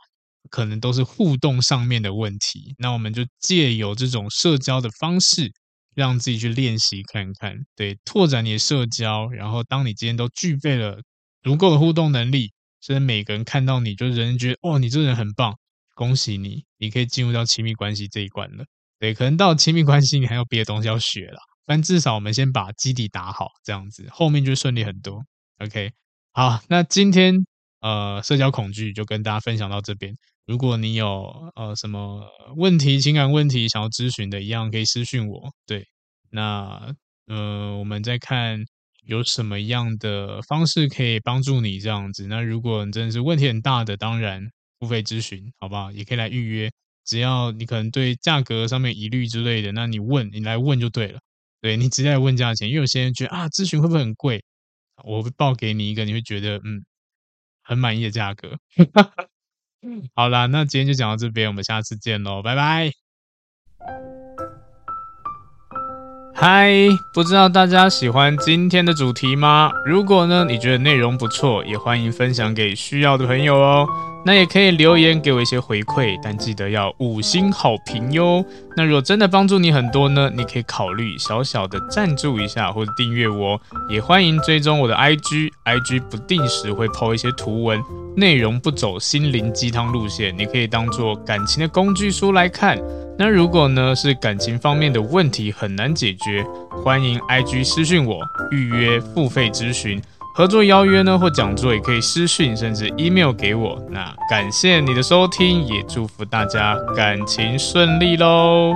可能都是互动上面的问题。那我们就借由这种社交的方式，让自己去练习看看，对，拓展你的社交。然后，当你今天都具备了足够的互动能力，所以每个人看到你就人人觉得哦，你这个人很棒，恭喜你，你可以进入到亲密关系这一关了。对，可能到亲密关系，你还有别的东西要学啦。但至少我们先把基底打好，这样子后面就顺利很多。OK，好，那今天呃社交恐惧就跟大家分享到这边。如果你有呃什么问题、情感问题想要咨询的，一样可以私讯我。对，那呃我们再看有什么样的方式可以帮助你这样子。那如果你真的是问题很大的，当然付费咨询，好不好？也可以来预约。只要你可能对价格上面疑虑之类的，那你问你来问就对了。对，你直接来问价钱，因为有些人觉得啊，咨询会不会很贵？我会报给你一个你会觉得嗯很满意的价格。好啦，那今天就讲到这边，我们下次见喽，拜拜。嗨，不知道大家喜欢今天的主题吗？如果呢，你觉得内容不错，也欢迎分享给需要的朋友哦。那也可以留言给我一些回馈，但记得要五星好评哟。那如果真的帮助你很多呢，你可以考虑小小的赞助一下或者订阅我，也欢迎追踪我的 IG，IG 不定时会抛一些图文，内容不走心灵鸡汤路线，你可以当做感情的工具书来看。那如果呢是感情方面的问题很难解决，欢迎 IG 私讯我预约付费咨询。合作邀约呢，或讲座也可以私讯，甚至 email 给我。那感谢你的收听，也祝福大家感情顺利喽。